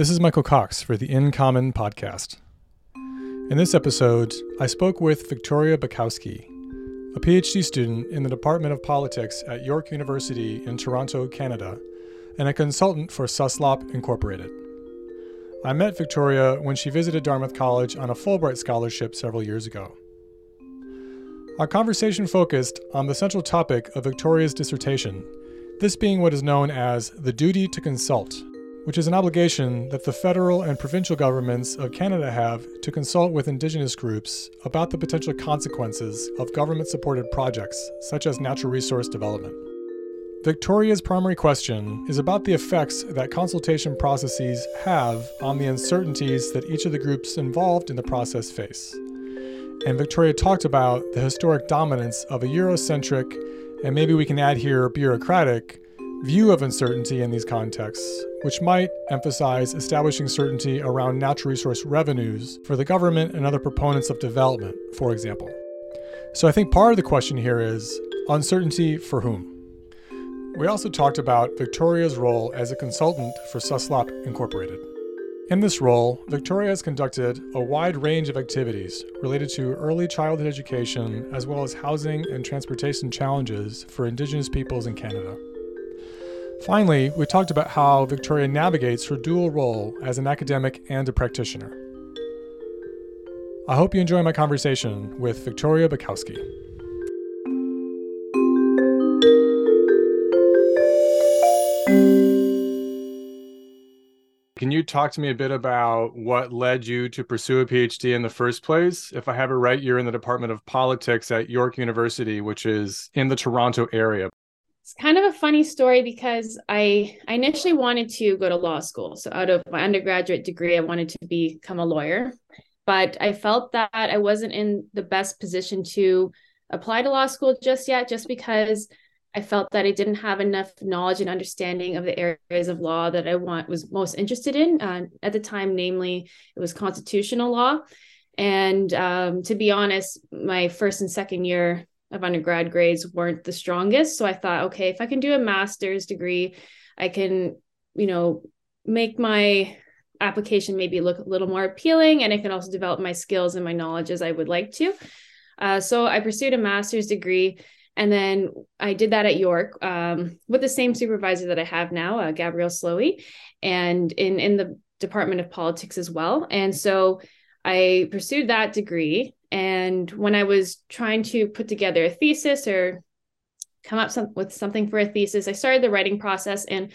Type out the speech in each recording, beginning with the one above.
This is Michael Cox for the In Common podcast. In this episode, I spoke with Victoria Bikowski, a PhD student in the Department of Politics at York University in Toronto, Canada, and a consultant for Suslop Incorporated. I met Victoria when she visited Dartmouth College on a Fulbright scholarship several years ago. Our conversation focused on the central topic of Victoria's dissertation, this being what is known as the duty to consult, which is an obligation that the federal and provincial governments of Canada have to consult with Indigenous groups about the potential consequences of government supported projects, such as natural resource development. Victoria's primary question is about the effects that consultation processes have on the uncertainties that each of the groups involved in the process face. And Victoria talked about the historic dominance of a Eurocentric, and maybe we can add here bureaucratic, view of uncertainty in these contexts, which might emphasize establishing certainty around natural resource revenues for the government and other proponents of development, for example. So I think part of the question here is uncertainty for whom? We also talked about Victoria's role as a consultant for Suslop Incorporated. In this role, Victoria has conducted a wide range of activities related to early childhood education as well as housing and transportation challenges for Indigenous peoples in Canada. Finally, we talked about how Victoria navigates her dual role as an academic and a practitioner. I hope you enjoy my conversation with Victoria Bikowski. Can you talk to me a bit about what led you to pursue a PhD in the first place? If I have it right, you're in the Department of Politics at York University, which is in the Toronto area. It's kind of a funny story because I, I initially wanted to go to law school. So, out of my undergraduate degree, I wanted to become a lawyer. But I felt that I wasn't in the best position to apply to law school just yet, just because I felt that I didn't have enough knowledge and understanding of the areas of law that I want was most interested in uh, at the time. Namely, it was constitutional law, and um, to be honest, my first and second year of undergrad grades weren't the strongest. So I thought, okay, if I can do a master's degree, I can, you know, make my application maybe look a little more appealing, and I can also develop my skills and my knowledge as I would like to. Uh, so I pursued a master's degree and then I did that at York um, with the same supervisor that I have now, uh, Gabrielle Slowey, and in in the Department of Politics as well. And so I pursued that degree. And when I was trying to put together a thesis or come up some, with something for a thesis, I started the writing process. And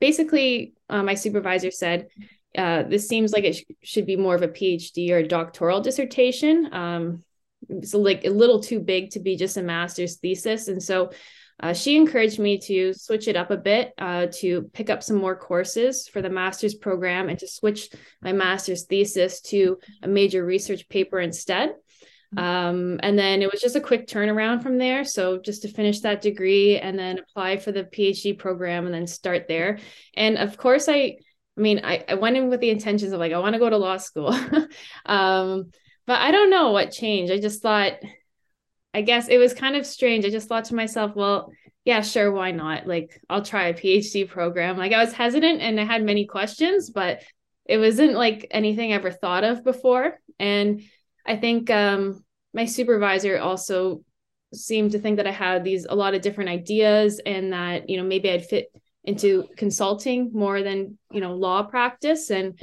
basically, uh, my supervisor said, uh, "This seems like it sh- should be more of a PhD or a doctoral dissertation." Um, it's like a little too big to be just a master's thesis. And so uh, she encouraged me to switch it up a bit, uh, to pick up some more courses for the master's program and to switch my master's thesis to a major research paper instead. Mm-hmm. Um, and then it was just a quick turnaround from there. So just to finish that degree and then apply for the PhD program and then start there. And of course, I, I mean, I, I went in with the intentions of like, I want to go to law school. um, but I don't know what changed. I just thought, I guess it was kind of strange. I just thought to myself, well, yeah, sure, why not? Like, I'll try a PhD program. Like, I was hesitant and I had many questions, but it wasn't like anything I ever thought of before. And I think um, my supervisor also seemed to think that I had these a lot of different ideas and that, you know, maybe I'd fit into consulting more than, you know, law practice. And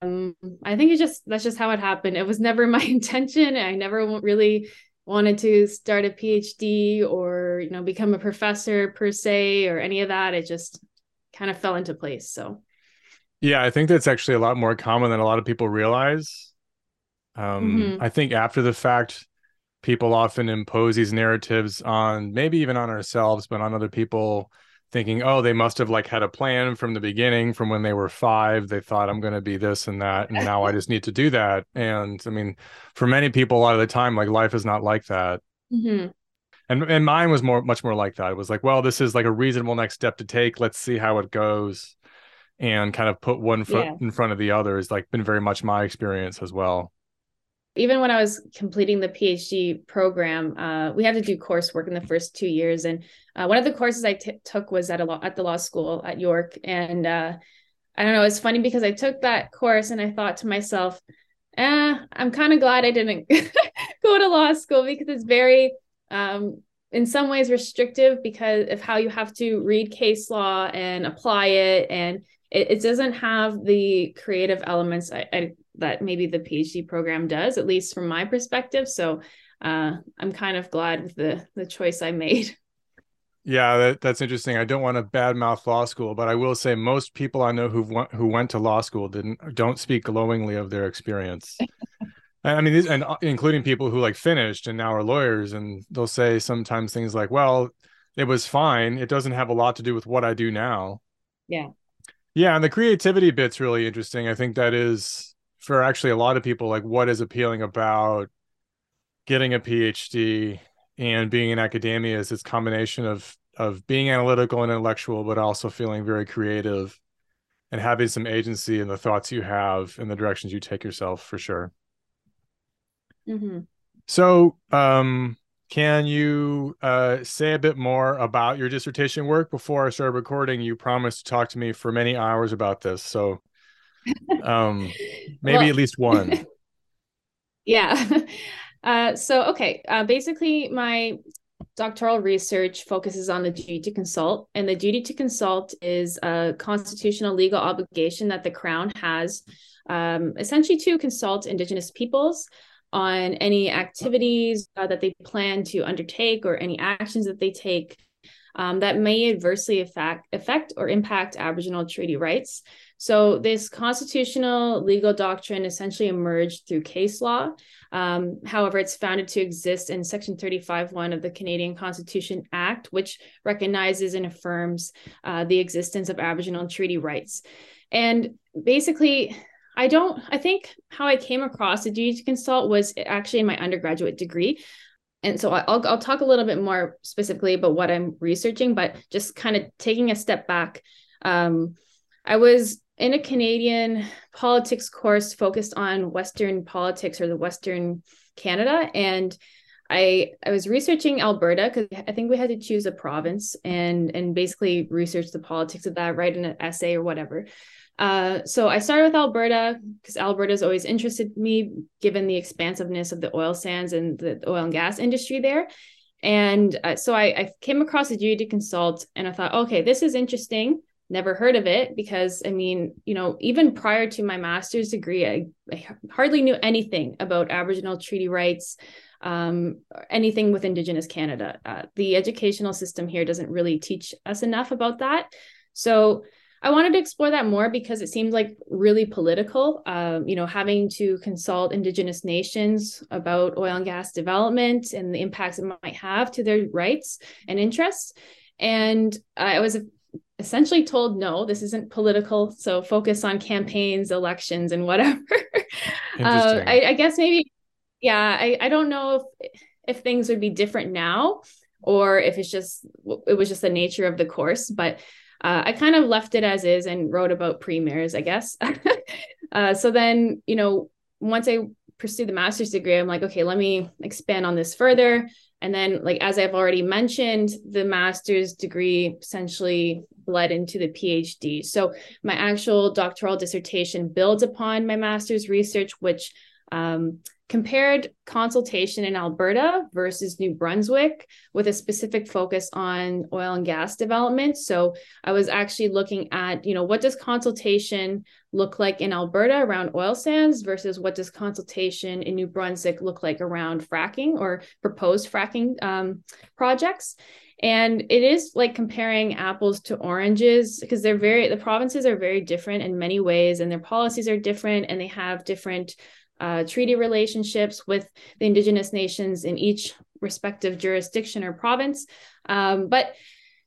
um, I think it just that's just how it happened. It was never my intention. I never really wanted to start a PhD or you know become a professor per se or any of that. It just kind of fell into place. So yeah, I think that's actually a lot more common than a lot of people realize. Um, mm-hmm. I think after the fact, people often impose these narratives on maybe even on ourselves, but on other people thinking, oh, they must have like had a plan from the beginning, from when they were five. They thought I'm going to be this and that, and now I just need to do that. And I mean, for many people, a lot of the time, like life is not like that. Mm-hmm. And and mine was more, much more like that. It was like, well, this is like a reasonable next step to take. Let's see how it goes, and kind of put one foot yeah. in front of the other. Has like been very much my experience as well even when I was completing the PhD program, uh, we had to do coursework in the first two years. And uh, one of the courses I t- took was at a law- at the law school at York, and uh, I don't know, it's funny because I took that course and I thought to myself, eh, I'm kind of glad I didn't go to law school because it's very um, in some ways restrictive because of how you have to read case law and apply it and it, it doesn't have the creative elements I, I, that maybe the phd program does at least from my perspective so uh, i'm kind of glad with the the choice i made yeah that, that's interesting i don't want to badmouth law school but i will say most people i know who went who went to law school didn't don't speak glowingly of their experience I mean, these, and uh, including people who like finished and now are lawyers, and they'll say sometimes things like, "Well, it was fine. It doesn't have a lot to do with what I do now." Yeah. Yeah, and the creativity bit's really interesting. I think that is for actually a lot of people like what is appealing about getting a PhD and being in academia is this combination of of being analytical and intellectual, but also feeling very creative and having some agency in the thoughts you have and the directions you take yourself for sure. Mm-hmm. So, um, can you uh, say a bit more about your dissertation work? Before I start recording, you promised to talk to me for many hours about this. So, um, maybe well, at least one. Yeah. Uh, so, okay. Uh, basically, my doctoral research focuses on the duty to consult, and the duty to consult is a constitutional legal obligation that the Crown has um, essentially to consult Indigenous peoples on any activities uh, that they plan to undertake or any actions that they take um, that may adversely affect, affect or impact Aboriginal treaty rights. So, this constitutional legal doctrine essentially emerged through case law. Um, however, it's founded to exist in Section 35.1 of the Canadian Constitution Act, which recognizes and affirms uh, the existence of Aboriginal treaty rights. And basically, I don't, I think how I came across the duty to consult was actually in my undergraduate degree. And so I'll, I'll talk a little bit more specifically about what I'm researching, but just kind of taking a step back. Um, I was in a Canadian politics course focused on Western politics or the Western Canada. And I I was researching Alberta because I think we had to choose a province and and basically research the politics of that, write an essay or whatever. Uh, so I started with Alberta because Alberta's always interested me, given the expansiveness of the oil sands and the oil and gas industry there. And uh, so I, I, came across a duty to consult, and I thought, okay, this is interesting. Never heard of it because I mean, you know, even prior to my master's degree, I, I hardly knew anything about Aboriginal treaty rights, um, anything with Indigenous Canada. Uh, the educational system here doesn't really teach us enough about that. So I wanted to explore that more because it seemed like really political. Um, you know, having to consult Indigenous nations about oil and gas development and the impacts it might have to their rights and interests. And I was essentially told, no, this isn't political. So focus on campaigns, elections, and whatever. uh, I, I, guess maybe, yeah, I, I don't know if if things would be different now or if it's just it was just the nature of the course, but uh, I kind of left it as is and wrote about premiers, I guess. uh, so then, you know, once I pursued the master's degree, I'm like, okay, let me expand on this further. And then, like, as I've already mentioned, the master's degree essentially bled into the PhD. So my actual doctoral dissertation builds upon my master's research, which um, compared consultation in Alberta versus New Brunswick with a specific focus on oil and gas development. So I was actually looking at, you know, what does consultation look like in Alberta around oil sands versus what does consultation in New Brunswick look like around fracking or proposed fracking um, projects. And it is like comparing apples to oranges because they're very, the provinces are very different in many ways and their policies are different and they have different uh, treaty relationships with the indigenous nations in each respective jurisdiction or province. Um, but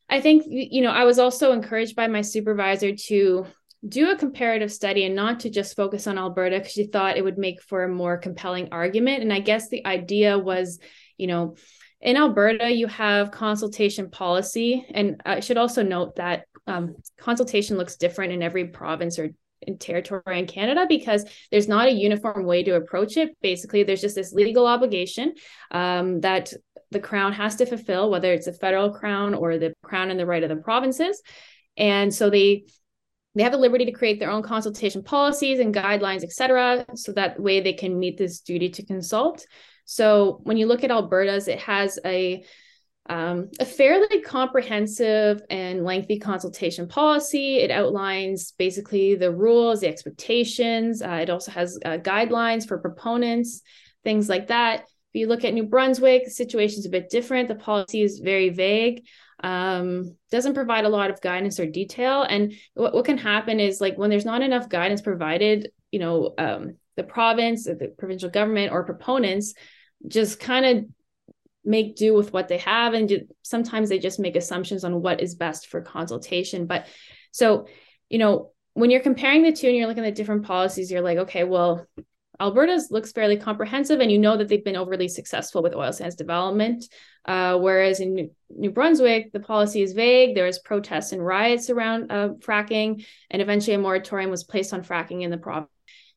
I think, you know, I was also encouraged by my supervisor to do a comparative study and not to just focus on Alberta because she thought it would make for a more compelling argument. And I guess the idea was, you know, in Alberta, you have consultation policy. And I should also note that um, consultation looks different in every province or in territory in Canada because there's not a uniform way to approach it. Basically, there's just this legal obligation um, that the crown has to fulfill, whether it's the federal crown or the crown and the right of the provinces. And so they they have the liberty to create their own consultation policies and guidelines, et cetera, so that way they can meet this duty to consult. So when you look at Alberta's, it has a um, a fairly comprehensive and lengthy consultation policy. It outlines basically the rules, the expectations. Uh, it also has uh, guidelines for proponents, things like that. If you look at New Brunswick, the situation is a bit different. The policy is very vague, um, doesn't provide a lot of guidance or detail. And what, what can happen is like when there's not enough guidance provided, you know, um, the province, the provincial government, or proponents just kind of make do with what they have. And do, sometimes they just make assumptions on what is best for consultation. But so you know when you're comparing the two and you're looking at different policies you're like okay well alberta's looks fairly comprehensive and you know that they've been overly successful with oil sands development. Uh, whereas in new, brunswick the policy is vague. There was protests and riots around uh, fracking and eventually a moratorium was placed on fracking in the province.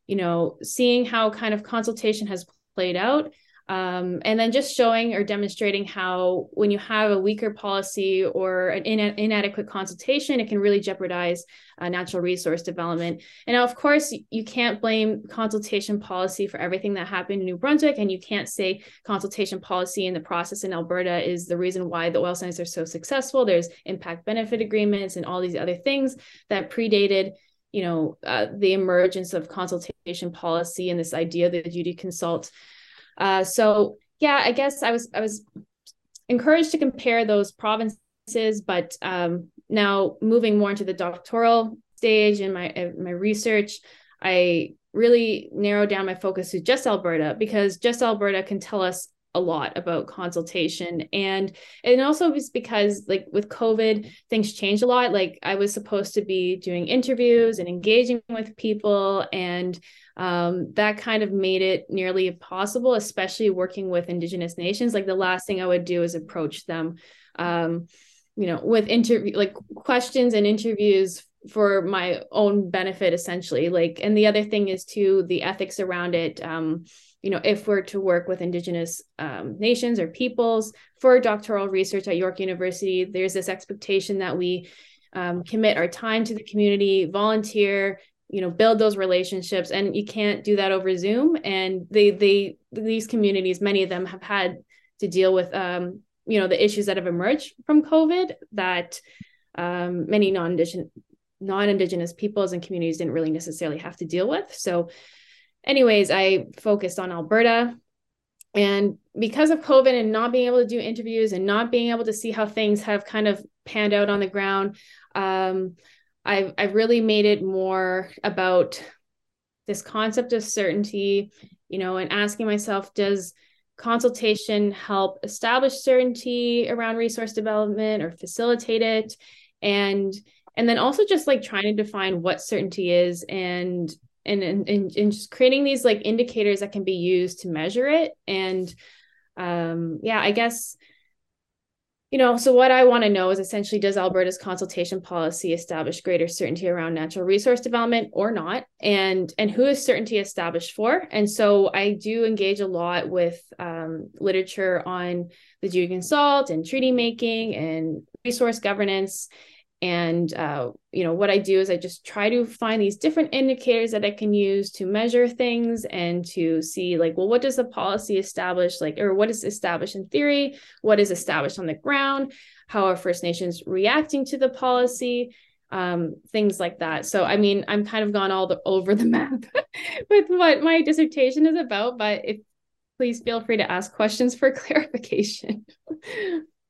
You know seeing how kind of consultation has played out um, and then just showing or demonstrating how when you have a weaker policy or an in- inadequate consultation it can really jeopardize uh, natural resource development. And now of course you can't blame consultation policy for everything that happened in new brunswick and you can't say consultation policy in the process in alberta is the reason why the oil sands are so successful. There's impact benefit agreements and all these other things that predated you know uh, the emergence of consultation policy and this idea that duty to consult uh, so yeah, I guess I was I was encouraged to compare those provinces, but um, now moving more into the doctoral stage in my my research, I really narrowed down my focus to just Alberta because just Alberta can tell us a lot about consultation and and also just because like with covid things changed a lot like i was supposed to be doing interviews and engaging with people and um, that kind of made it nearly impossible, especially working with Indigenous nations. Like the last thing I would do is approach them, um, you know, with interview like questions and interviews for my own benefit, essentially. Like, and the other thing is too the ethics around it. Um, you know, if we're to work with Indigenous um, nations or peoples for doctoral research at York University, there's this expectation that we um, commit our time to the community, volunteer, you know build those relationships. And you can't do that over zoom. And they they these communities many of them have had to deal with um you know the issues that have emerged from covid that um many non-indigenous non-indigenous peoples and communities didn't really necessarily have to deal with. So anyways i focused on alberta and because of covid and not being able to do interviews and not being able to see how things have kind of panned out on the ground um, I've I've really made it more about this concept of certainty, you know, and asking myself, does consultation help establish certainty around resource development or facilitate it? And and then also just like trying to define what certainty is and and and, and just creating these like indicators that can be used to measure it. And um yeah, I guess you know, so what I want to know is essentially does Alberta's consultation policy establish greater certainty around natural resource development or not? And and who is certainty established for? And so I do engage a lot with um, literature on the duty consult and treaty making and resource governance and uh, you know what i do is i just try to find these different indicators that i can use to measure things and to see like well what does the policy establish like or what is established in theory? What is established on the ground? How are first nations reacting to the policy? Um, things like that. So i mean i'm kind of gone all the, over the map with what my dissertation is about but if please feel free to ask questions for clarification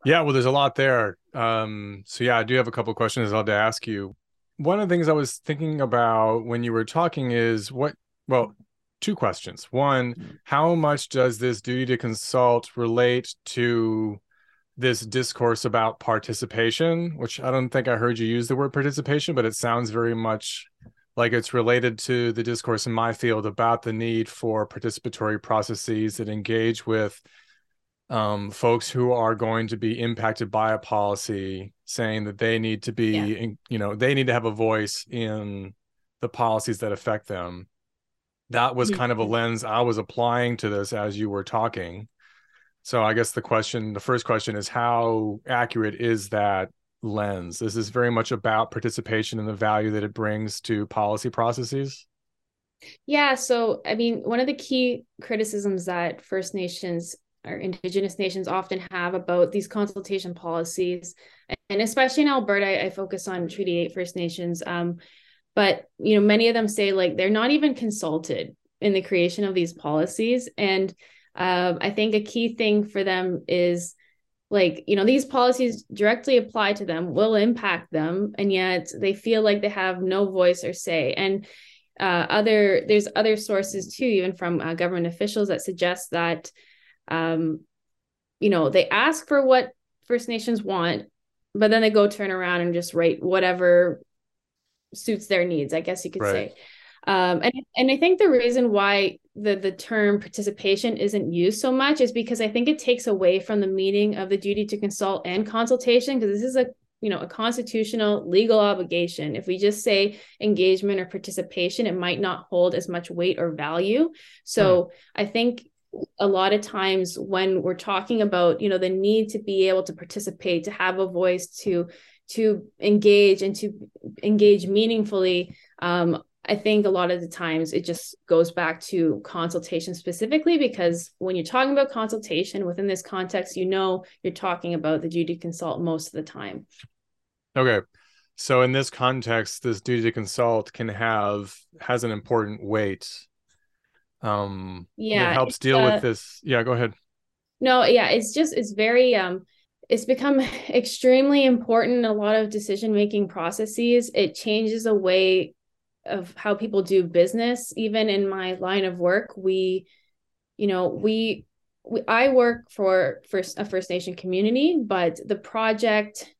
yeah, well, there's a lot there. Um, so yeah, I do have a couple questions I'd like to ask you. One of the things I was thinking about when you were talking is what, well, two questions. One, mm-hmm. how much does this duty to consult relate to this discourse about participation, which I don't think I heard you use the word participation, but it sounds very much like it's related to the discourse in my field about the need for participatory processes that engage with um, folks who are going to be impacted by a policy saying that they need to be yeah. in, you know they need to have a voice in the policies that affect them that was kind of a lens i was applying to this as you were talking so i guess the question the first question is how accurate is that lens? This is very much about participation and the value that it brings to policy processes? Yeah, so I mean, one of the key criticisms that First Nations or Indigenous nations often have about these consultation policies, and especially in Alberta, I, I focus on Treaty 8 First Nations. Um, but you know, many of them say like they're not even consulted in the creation of these policies. And um, I think a key thing for them is like you know these policies directly apply to them will impact them and yet they feel like they have no voice or say and uh, other there's other sources too even from uh, government officials that suggest that um, you know they ask for what first nations want but then they go turn around and just write whatever suits their needs i guess you could right. say um, and and I think the reason why the the term participation isn't used so much is because I think it takes away from the meaning of the duty to consult and consultation because this is a you know a constitutional legal obligation. If we just say engagement or participation, it might not hold as much weight or value. So hmm. I think a lot of times when we're talking about you know the need to be able to participate to have a voice to to engage and to engage meaningfully um, I think a lot of the times it just goes back to consultation specifically because when you're talking about consultation within this context, you know you're talking about the duty to consult most of the time. Okay. So in this context, this duty to consult can have has an important weight. Um yeah, it helps deal uh, with this. Yeah, go ahead. No, yeah, it's just it's very um it's become extremely important in a lot of decision making processes. It changes the way of how people do business even in my line of work we you know we, we i work for first a first nation community but the project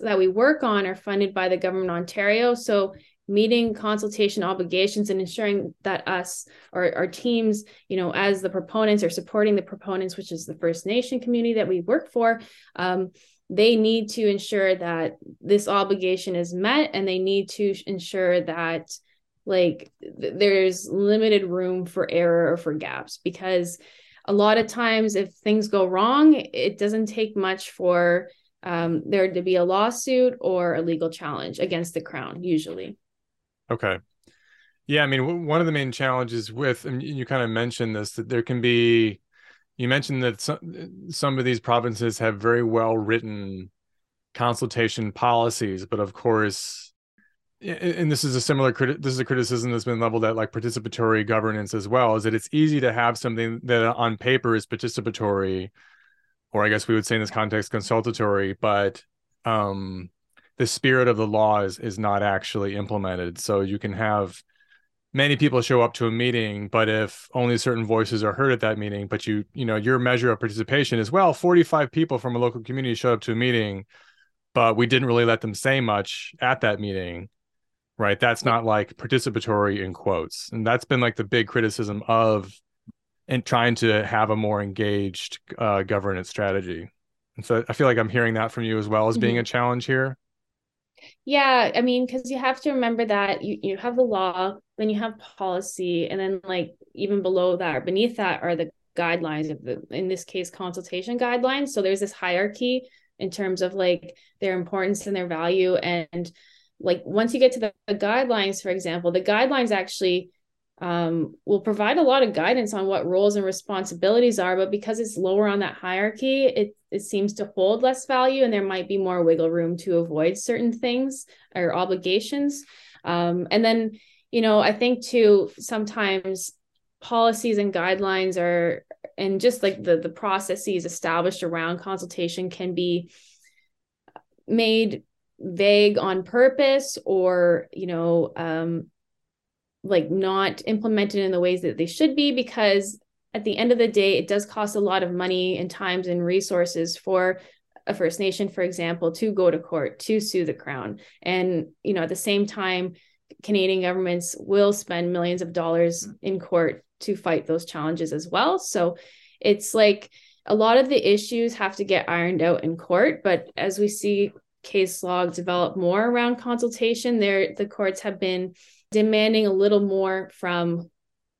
that we work on are funded by the government of ontario so meeting consultation obligations and ensuring that us or our teams you know as the proponents are supporting the proponents which is the first nation community that we work for um, they need to ensure that this obligation is met and they need to ensure that like th- there's limited room for error or for gaps because a lot of times if things go wrong it doesn't take much for um, there to be a lawsuit or a legal challenge against the crown usually okay. Yeah i mean one of the main challenges with and you kind of mentioned this that there can be you mentioned that some, some of these provinces have very well written consultation policies, but of course, and this is a similar this is a criticism that's been leveled at like participatory governance as well is that it's easy to have something that on paper is participatory or i guess we would say in this context consultatory but um the spirit of the law is is not actually implemented. So you can have many people show up to a meeting but if only certain voices are heard at that meeting but you you know your measure of participation is well 45 people from a local community showed up to a meeting but we didn't really let them say much at that meeting right? That's not like participatory in quotes. And that's been like the big criticism of and trying to have a more engaged uh, governance strategy. And so i feel like i'm hearing that from you as well as being mm-hmm. a challenge here yeah, I mean, because you have to remember that you, you have the law, then you have policy, and then like even below that or beneath that are the guidelines of the in this case consultation guidelines. So there's this hierarchy in terms of like their importance and their value. And like once you get to the, the guidelines, for example, the guidelines actually um, will provide a lot of guidance on what roles and responsibilities are, but because it's lower on that hierarchy, it it seems to hold less value, and there might be more wiggle room to avoid certain things or obligations. Um, and then, you know, I think too sometimes policies and guidelines are, and just like the the processes established around consultation can be made vague on purpose or you know um, like not implemented in the ways that they should be because at the end of the day it does cost a lot of money and times and resources for a first nation for example to go to court to sue the crown and you know at the same time canadian governments will spend millions of dollars mm. in court to fight those challenges as well so it's like a lot of the issues have to get ironed out in court but as we see case law develop more around consultation there the courts have been demanding a little more from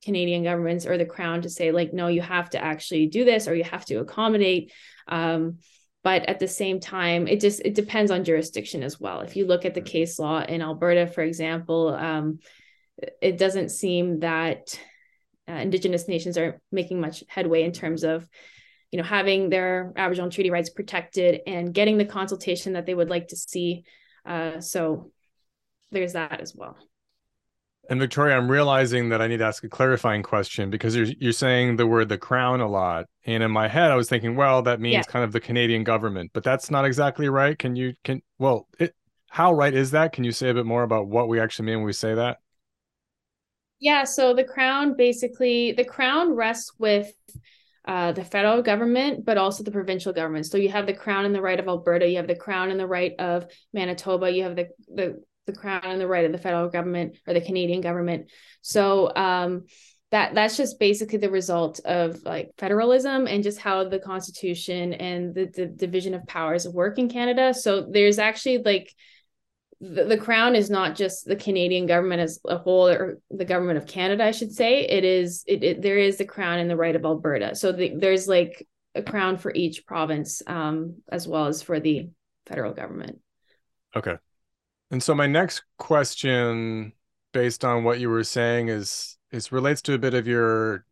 Canadian governments or the crown to say like no you have to actually do this or you have to accommodate. Um, but at the same time it just it depends on jurisdiction as well. If you look at the case law in alberta for example um, it doesn't seem that uh, indigenous nations are making much headway in terms of you know having their aboriginal treaty rights protected and getting the consultation that they would like to see. Uh, so there's that as well and Victoria, I'm realizing that I need to ask a clarifying question because you're you're saying the word the crown a lot. And in my head, I was thinking, well, that means yeah. kind of the Canadian government, but that's not exactly right. Can you can well it how right is that? Can you say a bit more about what we actually mean when we say that? Yeah, so the crown basically the crown rests with uh, the federal government, but also the provincial government. So you have the crown and the right of Alberta, you have the crown and the right of Manitoba, you have the the the crown and the right of the federal government or the Canadian government. So um, that that's just basically the result of like federalism and just how the constitution and the, the division of powers work in Canada. So there's actually like the, the crown is not just the Canadian government as a whole or the government of Canada, I should say. It is it, it there is the crown and the right of Alberta. So the, there's like a crown for each province um, as well as for the federal government. Okay. And so my next question, based on what you were saying, is is relates to a bit of your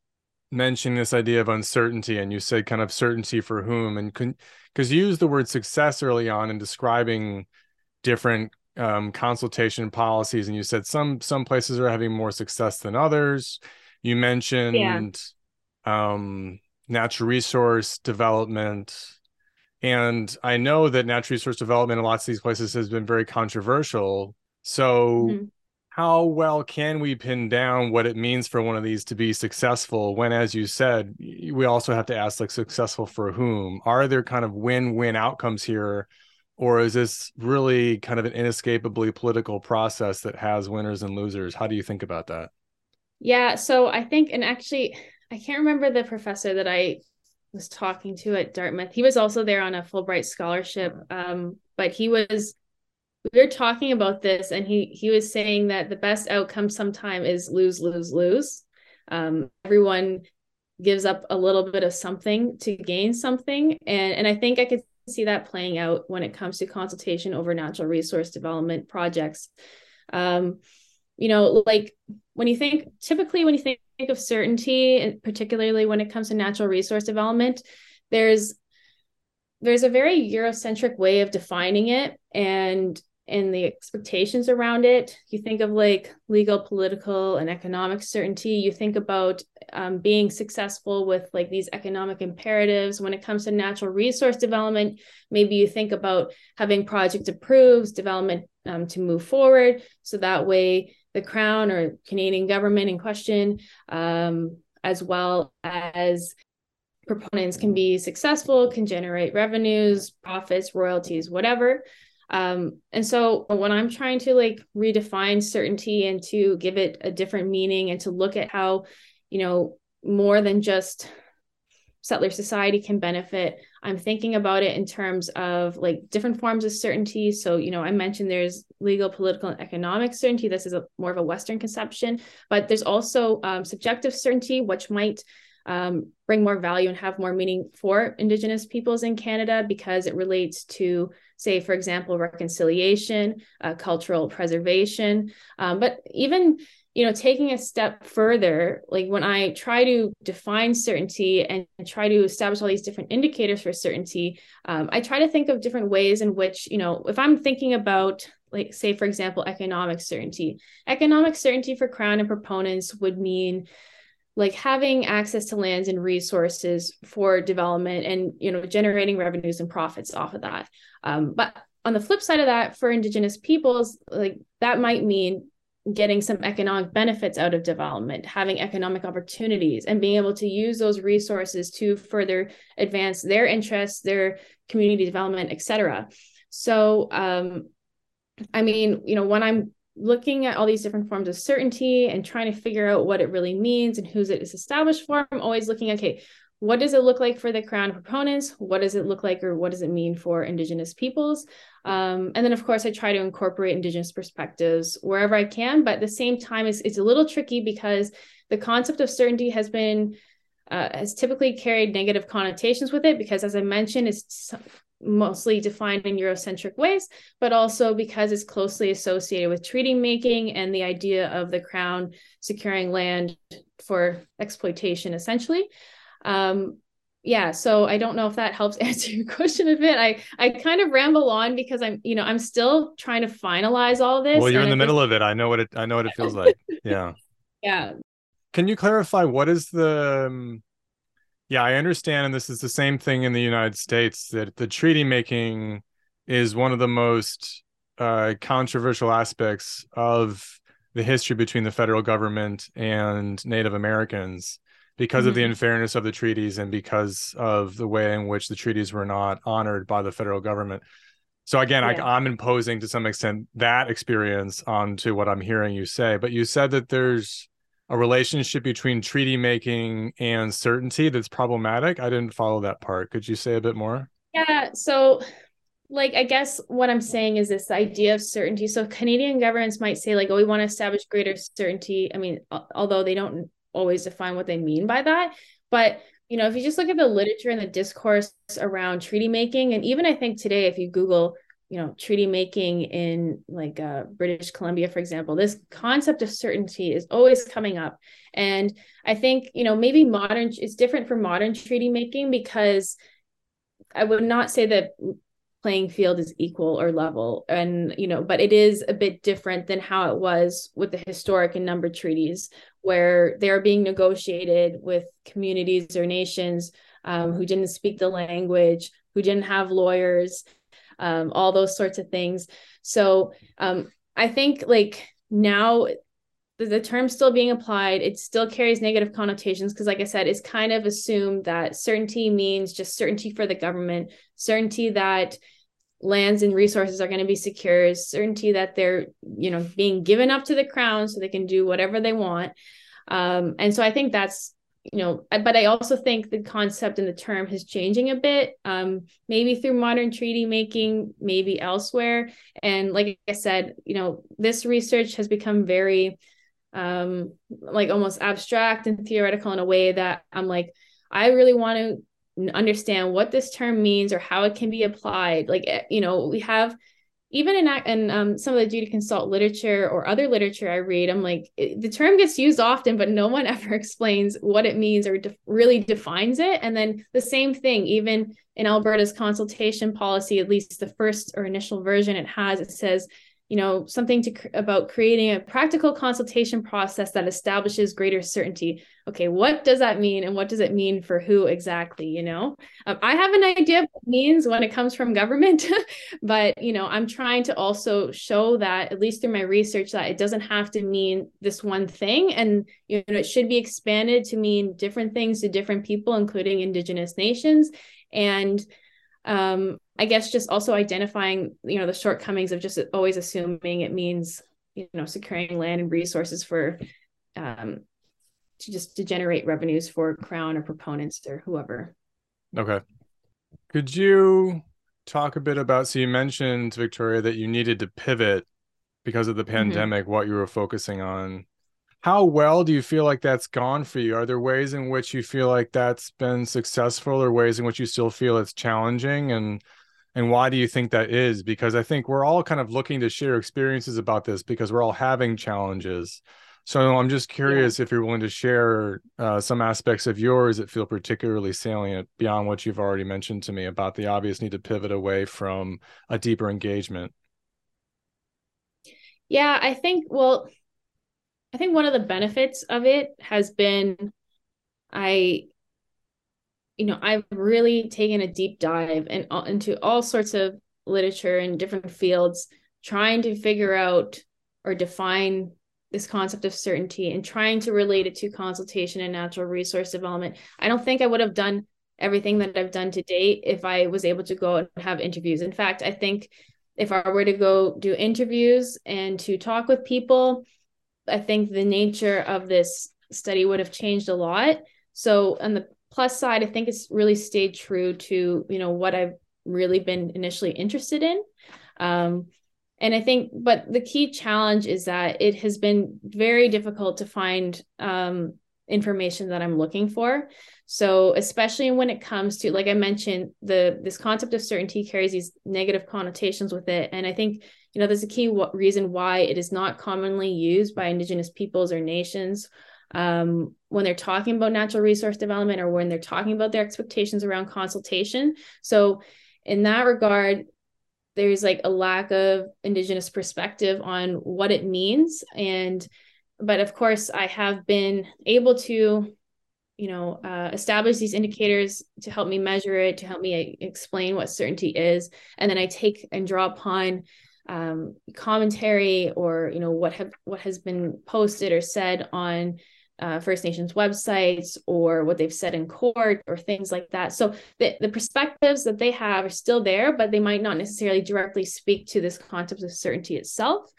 mentioning this idea of uncertainty, and you said kind of certainty for whom, and because you used the word success early on in describing different um, consultation policies, and you said some some places are having more success than others. You mentioned yeah. um, natural resource development and I know that natural resource development in lots of these places has been very controversial. So, mm-hmm. how well can we pin down what it means for one of these to be successful? When, as you said, we also have to ask, like, successful for whom? Are there kind of win win outcomes here? Or is this really kind of an inescapably political process that has winners and losers? How do you think about that? Yeah. So, I think, and actually, I can't remember the professor that I was talking to at Dartmouth. He was also there on a Fulbright scholarship, um, but he was we were talking about this, and he he was saying that the best outcome sometime is lose lose lose. Um, everyone gives up a little bit of something to gain something, and and I think I could see that playing out when it comes to consultation over natural resource development projects. Um, you know, like when you think typically when you think of certainty, particularly when it comes to natural resource development, there's there's a very Eurocentric way of defining it and and the expectations around it. You think of like legal, political, and economic certainty. You think about um, being successful with like these economic imperatives. When it comes to natural resource development, maybe you think about having project approved, development um, to move forward. So that way the crown or Canadian government in question, um, as well as proponents can be successful, can generate revenues, profits, royalties, whatever. Um, and so when I'm trying to like redefine certainty and to give it a different meaning and to look at how, you know, more than just settler society can benefit i'm thinking about it in terms of like different forms of certainty. So you know i mentioned there's legal political and economic certainty. This is a more of a western conception but there's also um, subjective certainty which might um, bring more value and have more meaning for indigenous peoples in canada because it relates to say for example reconciliation uh, cultural preservation. Um, but even you know taking a step further like when i try to define certainty and try to establish all these different indicators for certainty um, i try to think of different ways in which you know if i'm thinking about like say for example economic certainty economic certainty for crown and proponents would mean like having access to lands and resources for development and you know generating revenues and profits off of that. Um, but on the flip side of that for indigenous peoples like that might mean getting some economic benefits out of development, having economic opportunities, and being able to use those resources to further advance their interests, their community development, etc. So, um, I mean, you know, when I'm looking at all these different forms of certainty and trying to figure out what it really means and who's it is established for, I'm always looking, okay, what does it look like for the crown proponents what does it look like or what does it mean for indigenous peoples um, and then of course i try to incorporate indigenous perspectives wherever i can but at the same time it's, it's a little tricky because the concept of certainty has been uh, has typically carried negative connotations with it because as i mentioned it's mostly defined in Eurocentric ways, but also because it's closely associated with treaty making and the idea of the crown securing land for exploitation, essentially. Um, yeah, so I don't know if that helps answer your question a bit. I I kind of ramble on because I'm you know I'm still trying to finalize all this. Well, you're in the middle of it. I know what it I know what it feels like. Yeah. Yeah. Can you clarify what is the um, yeah, I understand. And this is the same thing in the United States that the treaty making is one of the most uh, controversial aspects of the history between the federal government and Native Americans because mm-hmm. of the mm-hmm. unfairness of the treaties and because of the way in which the treaties were not honored by the federal government. So again, yeah. I, I'm imposing to some extent that experience onto what I'm hearing you say. But you said that there's a relationship between treaty making and certainty that's problematic. I didn't follow that part. Could you say a bit more? Yeah. So, like, I guess what I'm saying is this idea of certainty. So, Canadian governments might say, like, oh, we want to establish greater certainty. I mean, although they don't always define what they mean by that. But, you know, if you just look at the literature and the discourse around treaty making, and even I think today, if you Google, you know treaty making in like uh, british columbia for example this concept of certainty is always coming up and i think you know maybe modern it's different for modern treaty making because i would not say that playing field is equal or level and you know but it is a bit different than how it was with the historic and numbered treaties where they're being negotiated with communities or nations um, who didn't speak the language who didn't have lawyers um, all those sorts of things. So um, I think like now the, the term still being applied, it still carries negative connotations because, like I said, it's kind of assumed that certainty means just certainty for the government, certainty that lands and resources are going to be secure, certainty that they're you know being given up to the crown so they can do whatever they want. Um, and so I think that's you know but i also think the concept and the term is changing a bit um, maybe through modern treaty making maybe elsewhere and like i said you know this research has become very um, like almost abstract and theoretical in a way that i'm like i really want to understand what this term means or how it can be applied like eh, you know we have even in in um, some of the duty consult literature or other literature I read, I'm like it, the term gets used often, but no one ever explains what it means or de- really defines it. And then the same thing, even in Alberta's consultation policy, at least the first or initial version it has, it says you know something to about creating a practical consultation process that establishes greater certainty. Okay what does that mean and what does it mean for who exactly you know? Um, i have an idea of what it means when it comes from government but you know i'm trying to also show that at least through my research that it doesn't have to mean this one thing. And you know it should be expanded to mean different things to different people including indigenous nations. And um, I guess just also identifying, you know, the shortcomings of just always assuming it means, you know, securing land and resources for um, to just to generate revenues for crown or proponents or whoever. Okay. Could you talk a bit about so you mentioned Victoria that you needed to pivot because of the mm-hmm. pandemic mm-hmm. what you were focusing on how well do you feel like that's gone for you? Are there ways in which you feel like that's been successful or ways in which you still feel it's challenging? And and why do you think that is? Because I think we're all kind of looking to share experiences about this because we're all having challenges. So I'm just curious yeah. if you're willing to share uh, some aspects of yours that feel particularly salient beyond what you've already mentioned to me about the obvious need to pivot away from a deeper engagement. Yeah, I think, well, I think one of the benefits of it has been I you know, I've really taken a deep dive and in, into all sorts of literature in different fields trying to figure out or define this concept of certainty and trying to relate it to consultation and natural resource development. I don't think I would have done everything that I've done to date if I was able to go and have interviews. In fact, I think if I were to go do interviews and to talk with people I think the nature of this study would have changed a lot. So on the plus side, I think it's really stayed true to, you know, what I've really been initially interested in. Um, and I think, but the key challenge is that it has been very difficult to find um, information that I'm looking for. So especially when it comes to, like I mentioned, the this concept of certainty carries these negative connotations with it, and I think you know there's a key w- reason why it is not commonly used by Indigenous peoples or nations um, when they're talking about natural resource development or when they're talking about their expectations around consultation. So in that regard, there's like a lack of indigenous perspective on what it means and but of course i have been able to you know uh, establish these indicators to help me measure it to help me explain what certainty is and then i take and draw upon um, commentary or you know what have what has been posted or said on uh, First Nations websites or what they've said in court or things like that. So the, the perspectives that they have are still there, but they might not necessarily directly speak to this concept of certainty itself.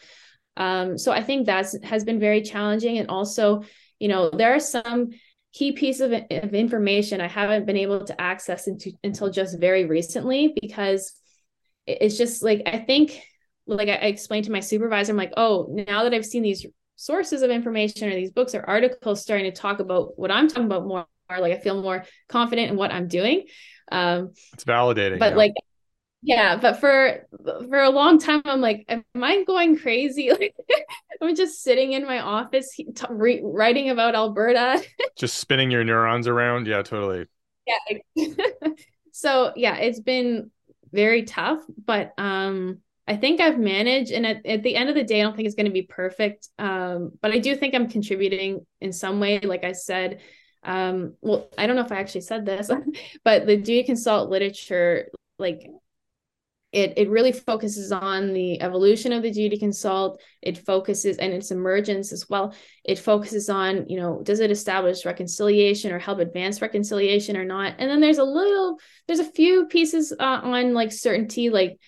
Um, so I think that has been very challenging. And also, you know, there are some key pieces of, of information I haven't been able to access into, until just very recently because it's just like, I think like I explained to my supervisor, I'm like, oh, now that I've seen these sources of information or these books or articles starting to talk about what I'm talking about more, like I feel more confident in what I'm doing. Um, it's validating. But yeah. like, yeah, but for for a long time, I'm like, am I going crazy? Like, I'm just sitting in my office t- re- writing about Alberta, just spinning your neurons around. Yeah, totally. Yeah. so yeah, it's been very tough, but um, I think I've managed, and at, at the end of the day, I don't think it's going to be perfect. Um, but I do think I'm contributing in some way. Like I said, um, well, I don't know if I actually said this, but the duty consult literature, like it it really focuses on the evolution of the duty consult. It focuses and its emergence as well. It focuses on, you know, does it establish reconciliation or help advance reconciliation or not? And then there's a little, there's a few pieces uh, on like certainty, like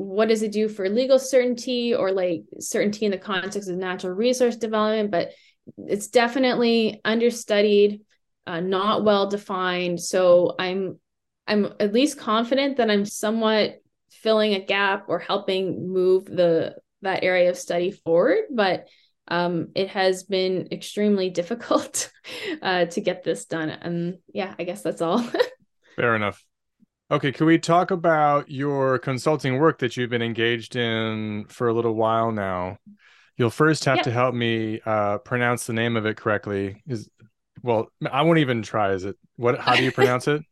what does it do for legal certainty or like certainty in the context of natural resource development? But it's definitely understudied uh, not well defined. So i'm i'm at least confident that i'm somewhat filling a gap or helping move the that area of study forward. But um, it has been extremely difficult uh, to get this done. And yeah i guess that's all. Fair enough Okay, can we talk about your consulting work that you've been engaged in for a little while now? You'll first have to help me uh, pronounce the name of it correctly. Is well, I won't even try. Is it what? How do you pronounce it?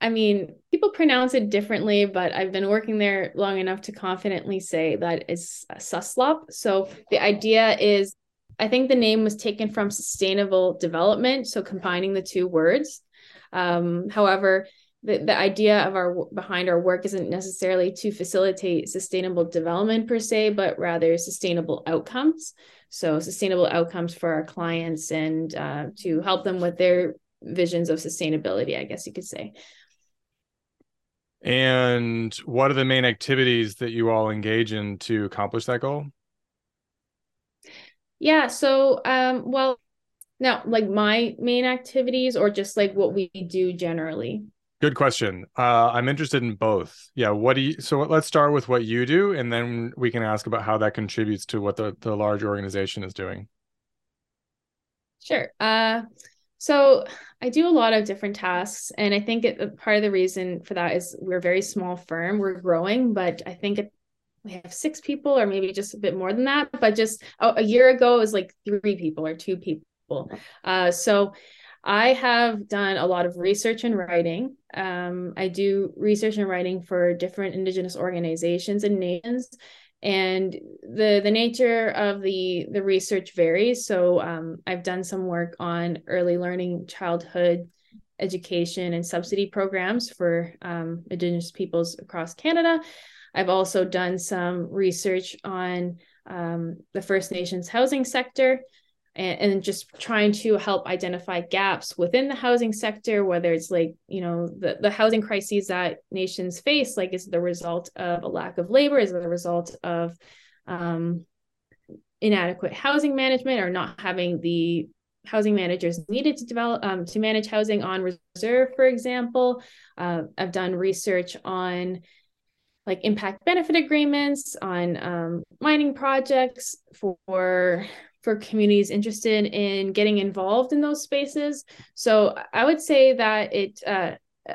I mean, people pronounce it differently, but I've been working there long enough to confidently say that it's Suslop. So the idea is, I think the name was taken from sustainable development, so combining the two words. Um, however, the, the idea of our behind our work isn't necessarily to facilitate sustainable development per se but rather sustainable outcomes. So sustainable outcomes for our clients and uh, to help them with their visions of sustainability i guess you could say. And what are the main activities that you all engage in to accomplish that goal? Yeah so um well now like my main activities or just like what we do generally Good question. Uh, I'm interested in both. Yeah. What do you? So let's start with what you do, and then we can ask about how that contributes to what the the large organization is doing. Sure. Uh, so I do a lot of different tasks, and I think it, part of the reason for that is we're a very small firm. We're growing, but I think it, we have six people, or maybe just a bit more than that. But just a, a year ago, it was like three people or two people. Uh, so I have done a lot of research and writing. Um, I do research and writing for different Indigenous organizations and nations, and the the nature of the the research varies. So um, I've done some work on early learning, childhood education, and subsidy programs for um, Indigenous peoples across Canada. I've also done some research on um, the First Nations housing sector and, and just trying to help identify gaps within the housing sector whether it's like you know the, the housing crises that nations face like is the result of a lack of labor? Is the result of um, inadequate housing management or not having the housing managers needed to develop um, to manage housing on reserve for example? Uh, i've done research on like impact benefit agreements on um, mining projects for for communities interested in getting involved in those spaces. So I would say that it uh,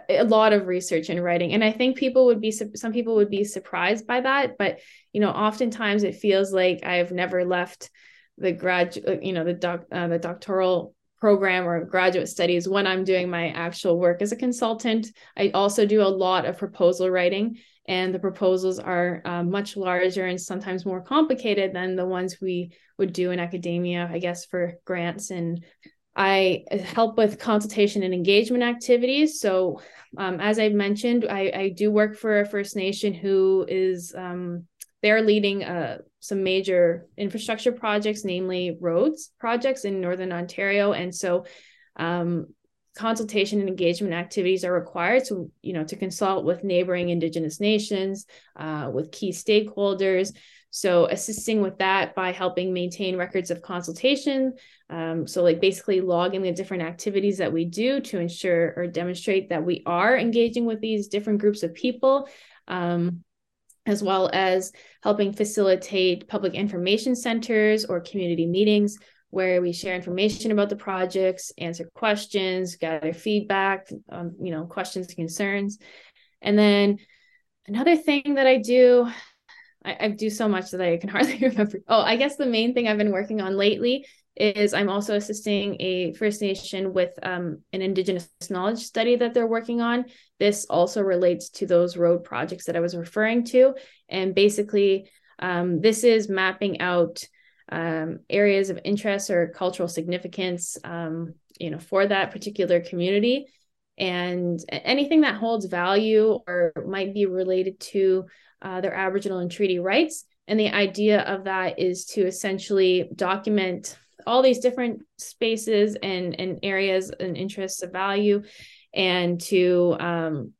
a lot of research and writing and i think people would be some people would be surprised by that but you know oftentimes it feels like i've never left the grad you know the doc uh, the doctoral program or graduate studies when i'm doing my actual work as a consultant i also do a lot of proposal writing and the proposals are uh, much larger and sometimes more complicated than the ones we would do in academia i guess for grants. And i help with consultation and engagement activities. So um, as i've mentioned I, I, do work for a first nation who is um, they're leading uh, some major infrastructure projects namely roads projects in northern ontario. And so um, consultation and engagement activities are required to you know to consult with neighboring indigenous nations uh, with key stakeholders. So assisting with that by helping maintain records of consultation um, so like basically logging the different activities that we do to ensure or demonstrate that we are engaging with these different groups of people um, as well as helping facilitate public information centers or community meetings where we share information about the projects, answer questions, gather feedback, um, you know, questions, concerns. And then another thing that I do, I, I do so much that I can hardly remember. Oh, I guess the main thing I've been working on lately is I'm also assisting a First Nation with um, an Indigenous knowledge study that they're working on. This also relates to those road projects that I was referring to. And basically, um, this is mapping out um, areas of interest or cultural significance, um, you know, for that particular community, and anything that holds value or might be related to uh, their Aboriginal and treaty rights. And the idea of that is to essentially document all these different spaces and, and areas and interests of value and to um,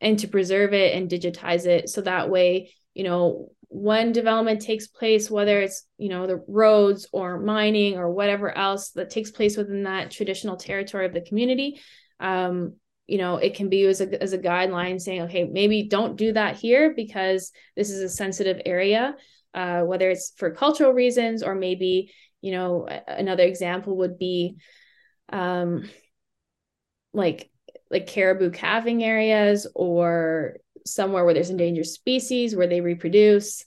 and to preserve it and digitize it so that way you know when development takes place whether it's you know the roads or mining or whatever else that takes place within that traditional territory of the community um, you know it can be used as a, as a guideline saying okay maybe don't do that here because this is a sensitive area uh, whether it's for cultural reasons or maybe you know another example would be um, like like caribou calving areas or somewhere where there's endangered species where they reproduce.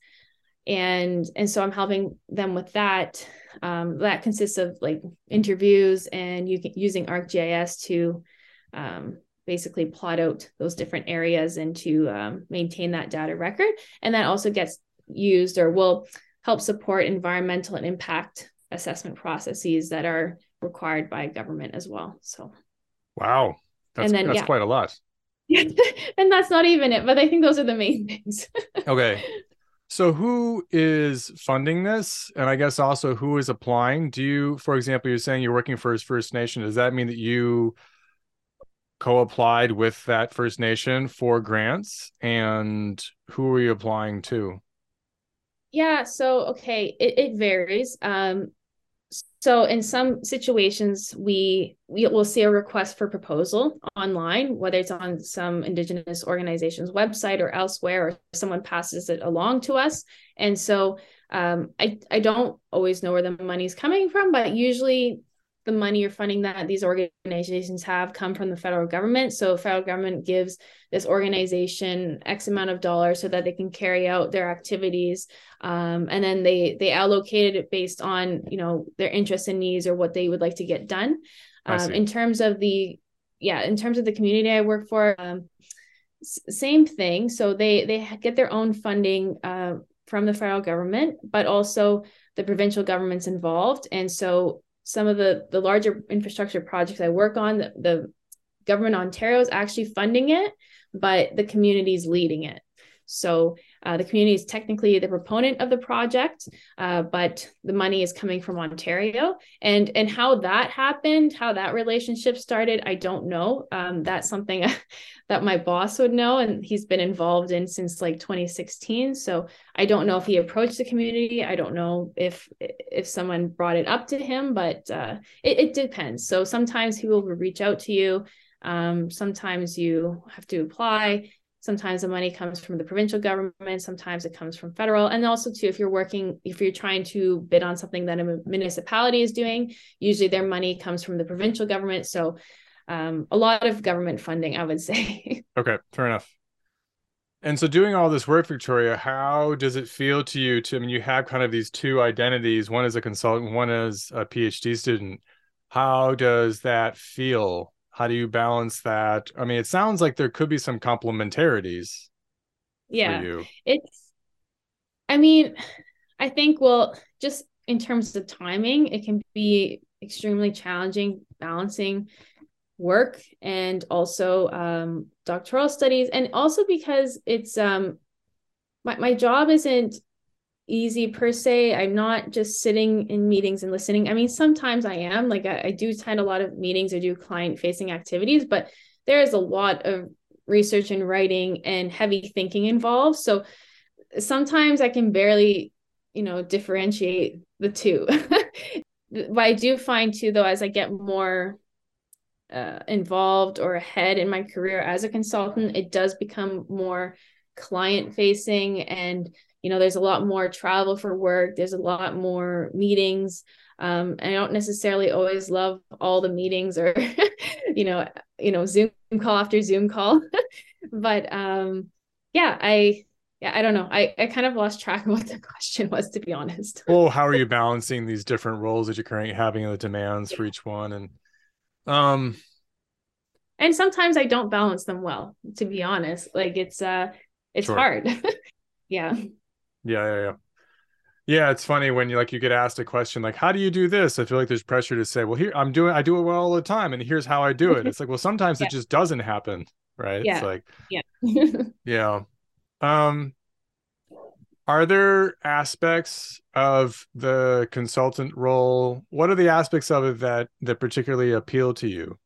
And and so i'm helping them with that. Um, that consists of like interviews and you can, using arcgis to um, basically plot out those different areas and to um, maintain that data record. And that also gets used or will help support environmental and impact assessment processes that are required by government as well. So wow. That's, and then, that's yeah. quite a lot and that's not even it, but I think those are the main things. okay. So who is funding this? And I guess also who is applying? Do you, for example, you're saying you're working for First Nation. Does that mean that you co-applied with that First Nation for grants? And who are you applying to? Yeah, so okay, it, it varies. Um, so in some situations, we we will see a request for proposal online, whether it's on some Indigenous organization's website or elsewhere, or someone passes it along to us. And so um, I I don't always know where the money's coming from, but usually the money or funding that these organizations have come from the federal government. So federal government gives this organization X amount of dollars so that they can carry out their activities. Um, and then they they allocated it based on, you know, their interests and needs or what they would like to get done. Um, in terms of the yeah, in terms of the community I work for, um, same thing. So they they get their own funding uh, from the federal government, but also the provincial government's involved. And so some of the the larger infrastructure projects I work on, the, the government Ontario is actually funding it, but the community is leading it. So uh, the community is technically the proponent of the project, uh, but the money is coming from Ontario. And and how that happened, how that relationship started, I don't know. Um, that's something that my boss would know, and he's been involved in since like 2016. So I don't know if he approached the community. I don't know if if someone brought it up to him, but uh, it, it depends. So sometimes he will reach out to you. Um, sometimes you have to apply sometimes the money comes from the provincial government sometimes it comes from federal. And also too if you're working if you're trying to bid on something that a municipality is doing usually their money comes from the provincial government. So um, a lot of government funding i would say. Okay fair enough. And so doing all this work victoria how does it feel to you to i mean you have kind of these two identities one as a consultant one as a phd student. How does that feel how do you balance that? I mean it sounds like there could be some complementarities yeah it's i mean i think well just in terms of timing it can be extremely challenging balancing work and also um, doctoral studies. And also because it's um my, my job isn't easy per se. I'm not just sitting in meetings and listening. I mean, sometimes I am like I, I do attend a lot of meetings or do client facing activities, but there is a lot of research and writing and heavy thinking involved. So sometimes I can barely, you know, differentiate the two. but I do find too, though, as I get more uh, involved or ahead in my career as a consultant, it does become more client facing and you know there's a lot more travel for work there's a lot more meetings. Um, and i don't necessarily always love all the meetings or you know you know zoom call after zoom call. But um yeah i yeah i don't know. I i kind of lost track of what the question was to be honest. Well how are you balancing these different roles that you're currently having and the demands yeah. for each one? And um and sometimes i don't balance them well to be honest. Like it's uh it's sure. hard. Yeah yeah, yeah, yeah. Yeah, it's funny when you like you get asked a question like, "How do you do this?" I feel like there's pressure to say, "Well, here I'm doing, I do it well all the time, and here's how I do it." It's like, well, sometimes yeah. it just doesn't happen, right? Yeah. It's like, yeah, yeah. Um, are there aspects of the consultant role? What are the aspects of it that that particularly appeal to you?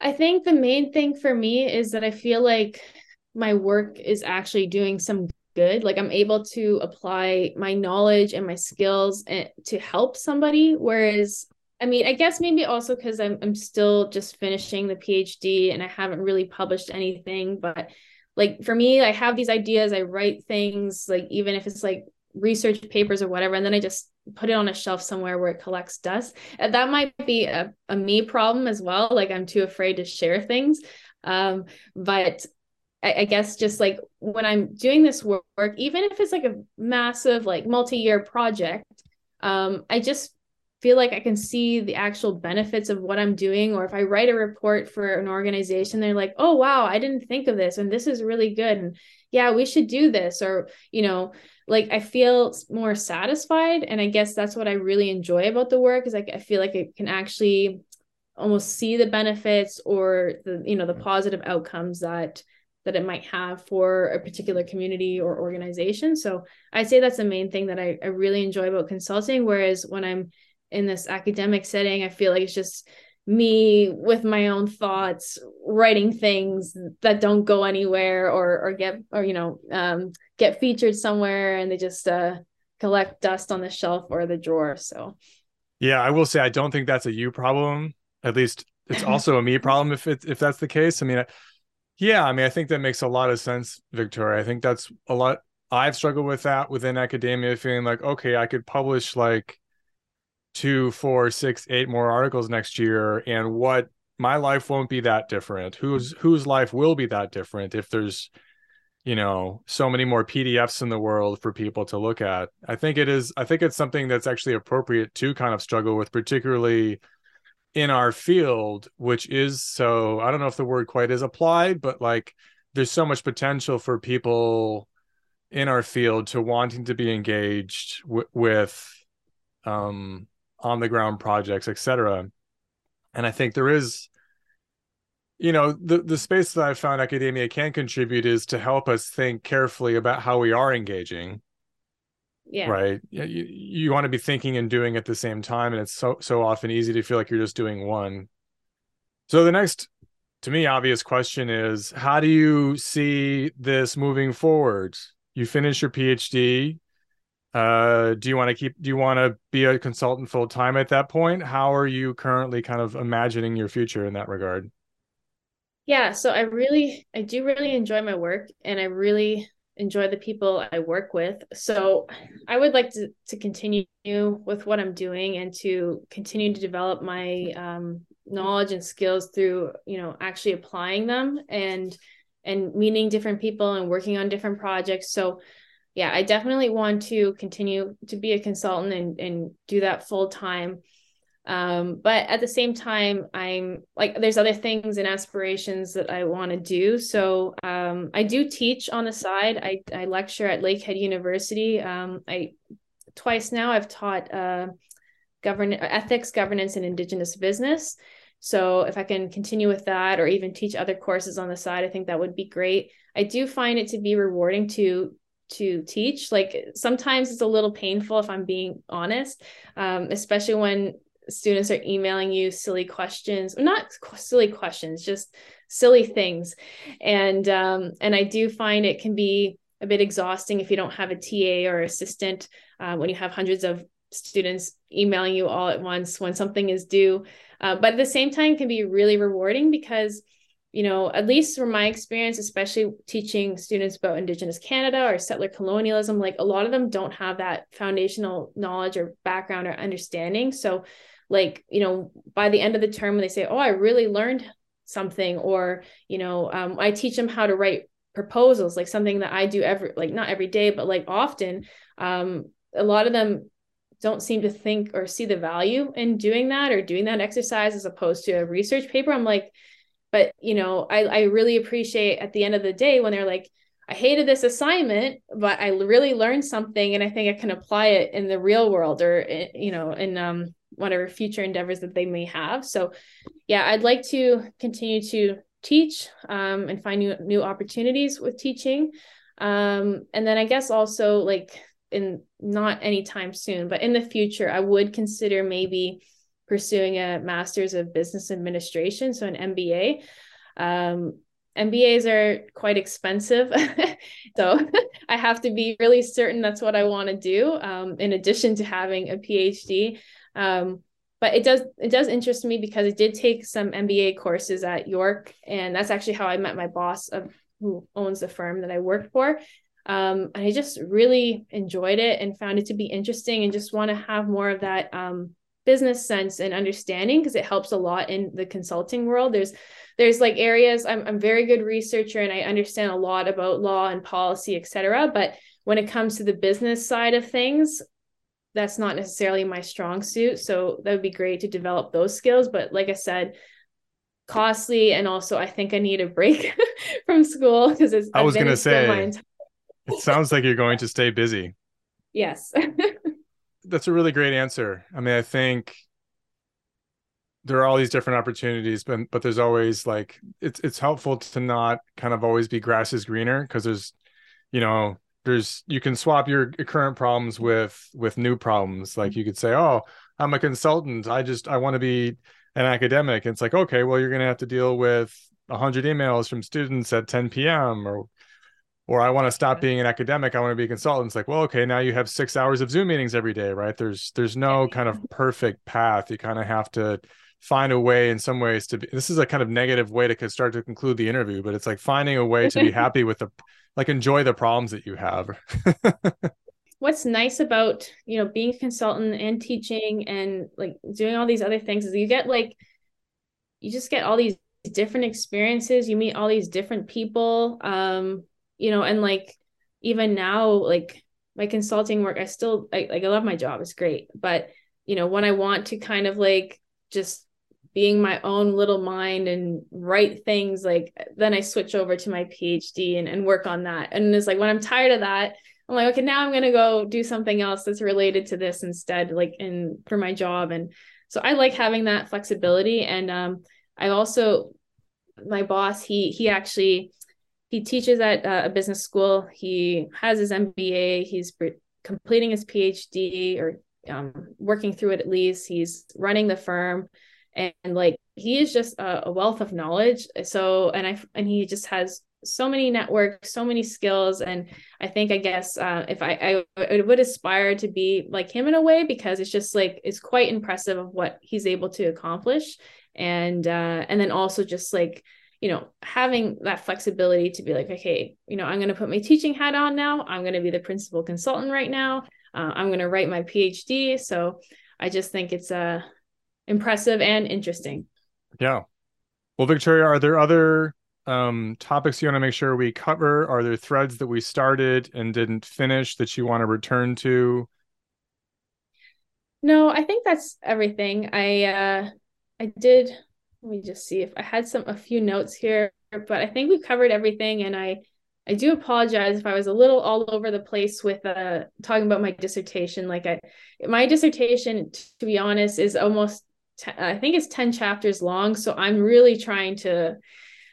I think the main thing for me is that I feel like my work is actually doing some good. Like i'm able to apply my knowledge and my skills to help somebody. Whereas i mean i guess maybe also because I'm, I'm still just finishing the phd and i haven't really published anything but like for me i have these ideas i write things like even if it's like research papers or whatever and then i just put it on a shelf somewhere where it collects dust. And that might be a, a me problem as well like i'm too afraid to share things. Um, but I, I guess just like when I'm doing this work, even if it's like a massive, like multi-year project, um, I just feel like I can see the actual benefits of what I'm doing. Or if I write a report for an organization, they're like, oh, wow, I didn't think of this. And this is really good. And yeah, we should do this. Or, you know, like I feel more satisfied. And I guess that's what I really enjoy about the work is like I feel like I can actually almost see the benefits or the, you know, the positive outcomes that that it might have for a particular community or organization. So I'd say that's the main thing that I, I really enjoy about consulting. Whereas when I'm in this academic setting, I feel like it's just me with my own thoughts writing things that don't go anywhere or or get or you know um, get featured somewhere and they just uh, collect dust on the shelf or the drawer so yeah i will say i don't think that's a you problem at least it's also a me problem if it's if that's the case i mean yeah, I mean, I think that makes a lot of sense, Victoria. I think that's a lot. I've struggled with that within academia, feeling like, okay, I could publish like two, four, six, eight more articles next year, and what my life won't be that different. Whose whose life will be that different if there's, you know, so many more PDFs in the world for people to look at. I think it is. I think it's something that's actually appropriate to kind of struggle with, particularly in our field, which is so, I don't know if the word quite is applied, but like there's so much potential for people in our field to wanting to be engaged w- with um, on the ground projects, etc. And I think there is, you know, the the space that I've found academia can contribute is to help us think carefully about how we are engaging yeah. right? You, you want to be thinking and doing at the same time and it's so so often easy to feel like you're just doing one. So the next to me obvious question is how do you see this moving forward? You finish your phd uh, do you want to keep do you want to be a consultant full time at that point? How are you currently kind of imagining your future in that regard? Yeah, so I really I do really enjoy my work and I really enjoy the people I work with. So I would like to to continue with what I'm doing and to continue to develop my um, knowledge and skills through you know actually applying them and and meeting different people and working on different projects. So yeah, I definitely want to continue to be a consultant and and do that full time um, but at the same time i'm like there's other things and aspirations that i want to do. So um, i do teach on the side. I, I lecture at lakehead university. Um, i twice now i've taught uh, govern ethics governance and indigenous business. So if i can continue with that or even teach other courses on the side i think that would be great. I do find it to be rewarding to to teach. Like sometimes it's a little painful if i'm being honest um, especially when students are emailing you silly questions not silly questions just silly things. And um, and i do find it can be a bit exhausting if you don't have a ta or assistant uh, when you have hundreds of students emailing you all at once when something is due. Uh, but at the same time can be really rewarding because you know at least from my experience especially teaching students about indigenous canada or settler colonialism like a lot of them don't have that foundational knowledge or background or understanding. So like you know by the end of the term when they say oh i really learned something or you know um, i teach them how to write proposals like something that i do every like not every day but like often um, a lot of them don't seem to think or see the value in doing that or doing that exercise as opposed to a research paper. I'm like but you know i i really appreciate at the end of the day when they're like I hated this assignment, but I really learned something, and I think I can apply it in the real world, or eh, you know, in um, whatever future endeavors that they may have. So, yeah, I'd like to continue to teach um, and find new new opportunities with teaching, um, and then I guess also like in not anytime soon, but in the future, I would consider maybe pursuing a master's of business administration, so an MBA. Um, MBAs are quite expensive. so I have to be really certain that's what I want to do, um, in addition to having a PhD. Um, but it does it does interest me because it did take some MBA courses at York, and that's actually how I met my boss of who owns the firm that I work for. Um, and I just really enjoyed it and found it to be interesting, and just want to have more of that um, business sense and understanding because it helps a lot in the consulting world. There's there's like areas I'm I'm very good researcher and I understand a lot about law and policy, etc. But when it comes to the business side of things, that's not necessarily my strong suit. So that would be great to develop those skills. But like I said, costly and also I think I need a break from school because it's I was gonna say it sounds like you're going to stay busy. Yes. that's a really great answer. I mean, I think there are all these different opportunities, but but there's always like it's it's helpful to not kind of always be grass is greener because there's you know there's you can swap your current problems with with new problems. Like mm-hmm. you could say oh i'm a consultant. I just i want to be an academic. And it's like okay well you're going to have to deal with 100 emails from students at 10 p.m or or i want to stop being an academic. I want to be a consultant. It's like well okay now you have six hours of zoom meetings every day right? There's there's no kind of perfect path. You kind of have to find a way in some ways to be this is a kind of negative way to start to conclude the interview but it's like finding a way to be happy with the like enjoy the problems that you have. What's nice about you know being a consultant and teaching and like doing all these other things is you get like you just get all these different experiences you meet all these different people um you know and like even now like my consulting work i still I, like i love my job it's great but you know when i want to kind of like just being my own little mind and write things like then i switch over to my phd and, and work on that. And it's like when i'm tired of that i'm like okay now i'm going to go do something else that's related to this instead like in for my job. And so i like having that flexibility. And um i also my boss he he actually he teaches at uh, a business school. He has his mba he's completing his phd or um, working through it at least. He's running the firm and, and like he is just a, a, wealth of knowledge so and i and he just has so many networks so many skills and i think i guess uh, if I, I, I would aspire to be like him in a way because it's just like it's quite impressive of what he's able to accomplish and uh and then also just like you know, having that flexibility to be like, okay, you know, I'm going to put my teaching hat on now. I'm going to be the principal consultant right now. Uh, I'm going to write my PhD. So I just think it's uh, impressive and interesting. Yeah. Well, Victoria, are there other um, topics you want to make sure we cover? Are there threads that we started and didn't finish that you want to return to? No, I think that's everything. I uh, I did let me just see if I had some a few notes here, but I think we've covered everything and I I do apologize if I was a little all over the place with uh talking about my dissertation. Like I my dissertation to be honest is almost I think it's 10 chapters long, so I'm really trying to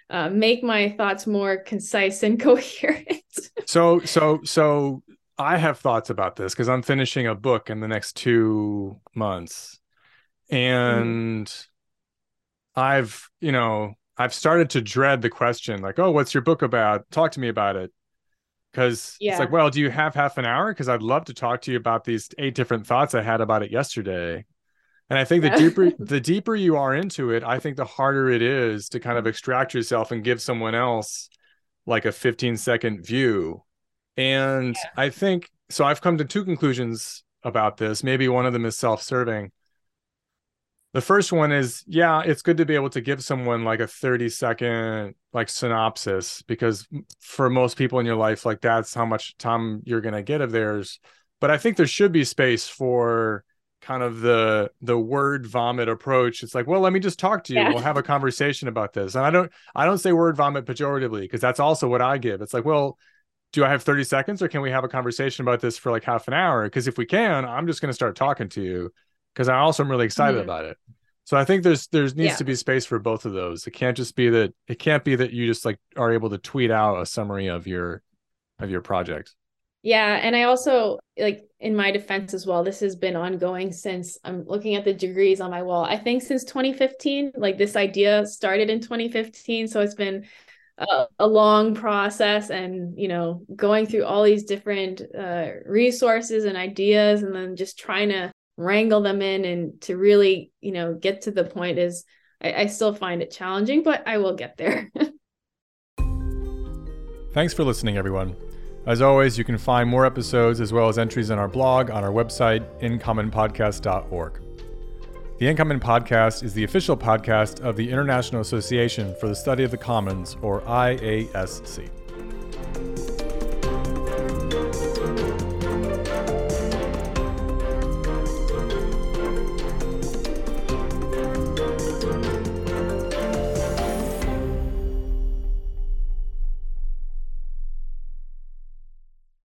uh, make my thoughts more concise and coherent. so so so I have thoughts about this because I'm finishing a book in the next 2 months. Mm-hmm. And mm I've, you know, I've started to dread the question like, oh, what's your book about? Talk to me about it. Because yeah. it's like, well, do you have half an hour? Because I'd love to talk to you about these eight different thoughts I had about it yesterday. And I think the deeper the deeper you are into it, I think the harder it is to kind of extract yourself and give someone else like a 15 second view. And yeah. I think so I've come to two conclusions about this. Maybe one of them is self-serving the first one is yeah it's good to be able to give someone like a 30 second like synopsis because for most people in your life like that's how much time you're going to get of theirs but i think there should be space for kind of the the word vomit approach it's like well let me just talk to you yeah. we'll have a conversation about this and i don't i don't say word vomit pejoratively because that's also what i give it's like well do i have 30 seconds or can we have a conversation about this for like half an hour because if we can i'm just going to start talking to you because I also am really excited mm-hmm. about it. So I think there's there's needs yeah. to be space for both of those. It can't just be that it can't be that you just like are able to tweet out a summary of your of your project. Yeah, and I also like in my defense as well. This has been ongoing since I'm looking at the degrees on my wall. I think since 2015, like this idea started in 2015, so it's been a, a long process and you know going through all these different uh, resources and ideas and then just trying to wrangle them in and to really you know get to the point is I, I still find it challenging but i will get there thanks for listening everyone as always you can find more episodes as well as entries in our blog on our website incommonpodcast.org the In Podcast is the official podcast of the International Association for the Study of the Commons, or IASC.